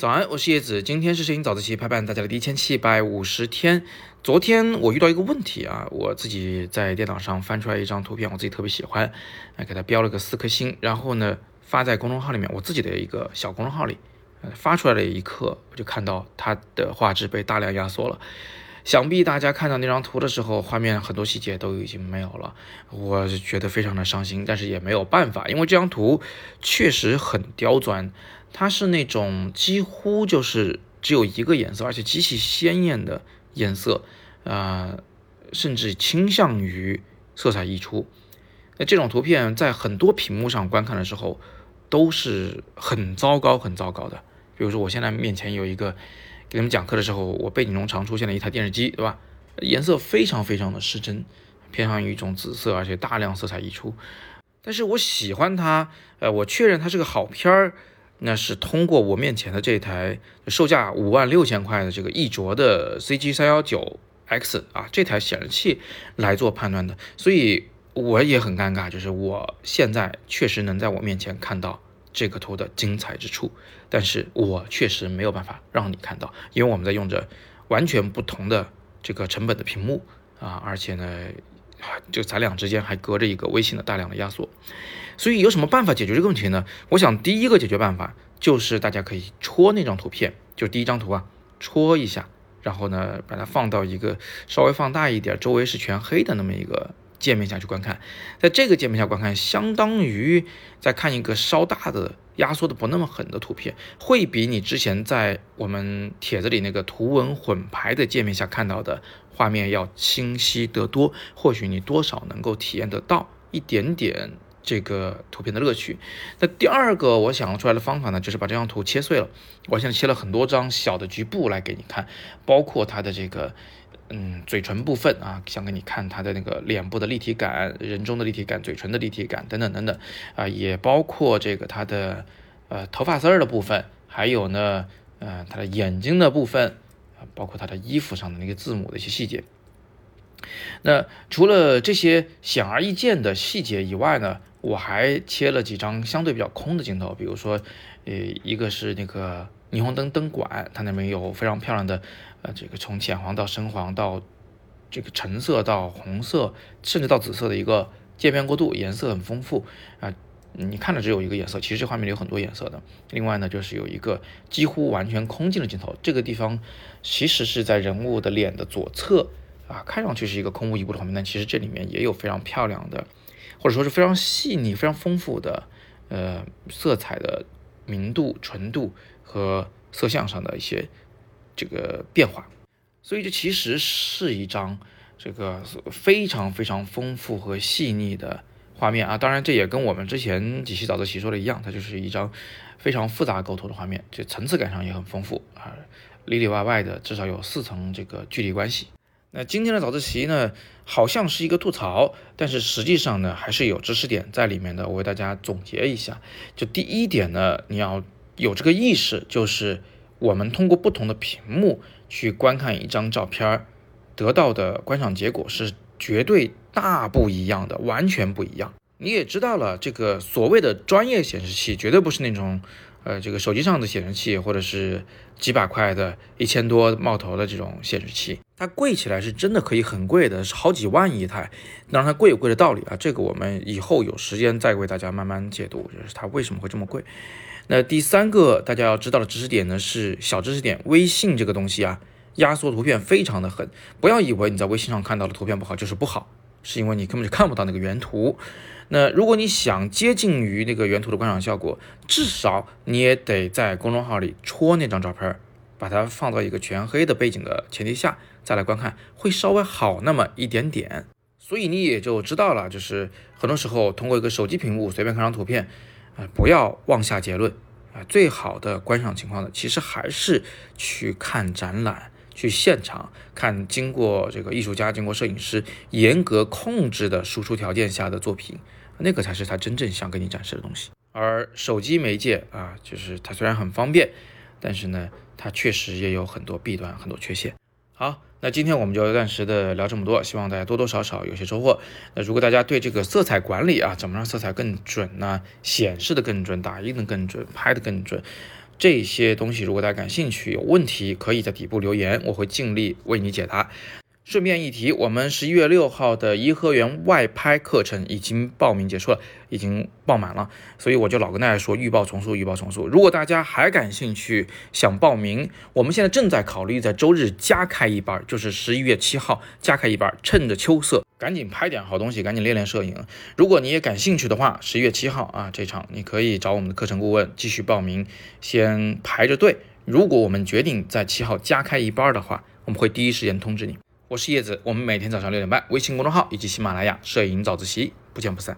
早安，我是叶子。今天是摄影早自习陪伴大家的第一千七百五十天。昨天我遇到一个问题啊，我自己在电脑上翻出来一张图片，我自己特别喜欢，给它标了个四颗星，然后呢发在公众号里面，我自己的一个小公众号里。发出来的一刻，我就看到它的画质被大量压缩了。想必大家看到那张图的时候，画面很多细节都已经没有了，我觉得非常的伤心，但是也没有办法，因为这张图确实很刁钻。它是那种几乎就是只有一个颜色，而且极其鲜艳的颜色，啊，甚至倾向于色彩溢出。那这种图片在很多屏幕上观看的时候，都是很糟糕、很糟糕的。比如说，我现在面前有一个给你们讲课的时候，我背景中常出现了一台电视机，对吧？颜色非常非常的失真，偏向于一种紫色，而且大量色彩溢出。但是我喜欢它，呃，我确认它是个好片儿。那是通过我面前的这台售价五万六千块的这个艺卓的 CG 三幺九 X 啊，这台显示器来做判断的，所以我也很尴尬，就是我现在确实能在我面前看到这个图的精彩之处，但是我确实没有办法让你看到，因为我们在用着完全不同的这个成本的屏幕啊，而且呢。就咱俩之间还隔着一个微信的大量的压缩，所以有什么办法解决这个问题呢？我想第一个解决办法就是大家可以戳那张图片，就第一张图啊，戳一下，然后呢把它放到一个稍微放大一点，周围是全黑的那么一个界面下去观看，在这个界面下观看，相当于在看一个稍大的压缩的不那么狠的图片，会比你之前在我们帖子里那个图文混排的界面下看到的。画面要清晰得多，或许你多少能够体验得到一点点这个图片的乐趣。那第二个我想出来的方法呢，就是把这张图切碎了。我现在切了很多张小的局部来给你看，包括它的这个嗯嘴唇部分啊，想给你看它的那个脸部的立体感、人中的立体感、嘴唇的立体感等等等等啊，也包括这个它的呃头发丝儿的部分，还有呢呃它的眼睛的部分。包括他的衣服上的那个字母的一些细节。那除了这些显而易见的细节以外呢，我还切了几张相对比较空的镜头，比如说，呃，一个是那个霓虹灯灯管，它那边有非常漂亮的，呃，这个从浅黄到深黄到这个橙色到红色，甚至到紫色的一个渐变过渡，颜色很丰富啊。你看着只有一个颜色，其实这画面里有很多颜色的。另外呢，就是有一个几乎完全空镜的镜头，这个地方其实是在人物的脸的左侧啊，看上去是一个空无一物的画面，但其实这里面也有非常漂亮的，或者说是非常细腻、非常丰富的呃色彩的明度、纯度和色相上的一些这个变化。所以这其实是一张这个非常非常丰富和细腻的。画面啊，当然这也跟我们之前几期早自习说的一样，它就是一张非常复杂构图的画面，就层次感上也很丰富啊，里里外外的至少有四层这个距离关系。那今天的早自习呢，好像是一个吐槽，但是实际上呢，还是有知识点在里面的。我为大家总结一下，就第一点呢，你要有这个意识，就是我们通过不同的屏幕去观看一张照片，得到的观赏结果是绝对。大不一样的，完全不一样。你也知道了，这个所谓的专业显示器，绝对不是那种，呃，这个手机上的显示器，或者是几百块的、一千多冒头的这种显示器。它贵起来是真的可以很贵的，是好几万一台。当然，它贵有贵的道理啊，这个我们以后有时间再为大家慢慢解读，就是它为什么会这么贵。那第三个大家要知道的知识点呢，是小知识点，微信这个东西啊，压缩图片非常的狠。不要以为你在微信上看到的图片不好就是不好。是因为你根本就看不到那个原图，那如果你想接近于那个原图的观赏效果，至少你也得在公众号里戳那张照片，把它放到一个全黑的背景的前提下再来观看，会稍微好那么一点点。所以你也就知道了，就是很多时候通过一个手机屏幕随便看张图片，啊，不要妄下结论啊，最好的观赏情况呢，其实还是去看展览。去现场看，经过这个艺术家、经过摄影师严格控制的输出条件下的作品，那个才是他真正想给你展示的东西。而手机媒介啊，就是它虽然很方便，但是呢，它确实也有很多弊端、很多缺陷。好，那今天我们就暂时的聊这么多，希望大家多多少少有些收获。那如果大家对这个色彩管理啊，怎么让色彩更准呢？显示的更准，打印的更准，拍的更准？这些东西如果大家感兴趣，有问题可以在底部留言，我会尽力为你解答。顺便一提，我们十一月六号的颐和园外拍课程已经报名结束了，已经爆满了，所以我就老跟大家说，预报重塑，预报重塑。如果大家还感兴趣，想报名，我们现在正在考虑在周日加开一班，就是十一月七号加开一班，趁着秋色，赶紧拍点好东西，赶紧练练摄影。如果你也感兴趣的话，十一月七号啊这场你可以找我们的课程顾问继续报名，先排着队。如果我们决定在七号加开一班的话，我们会第一时间通知你。我是叶子，我们每天早上六点半，微信公众号以及喜马拉雅摄影早自习，不见不散。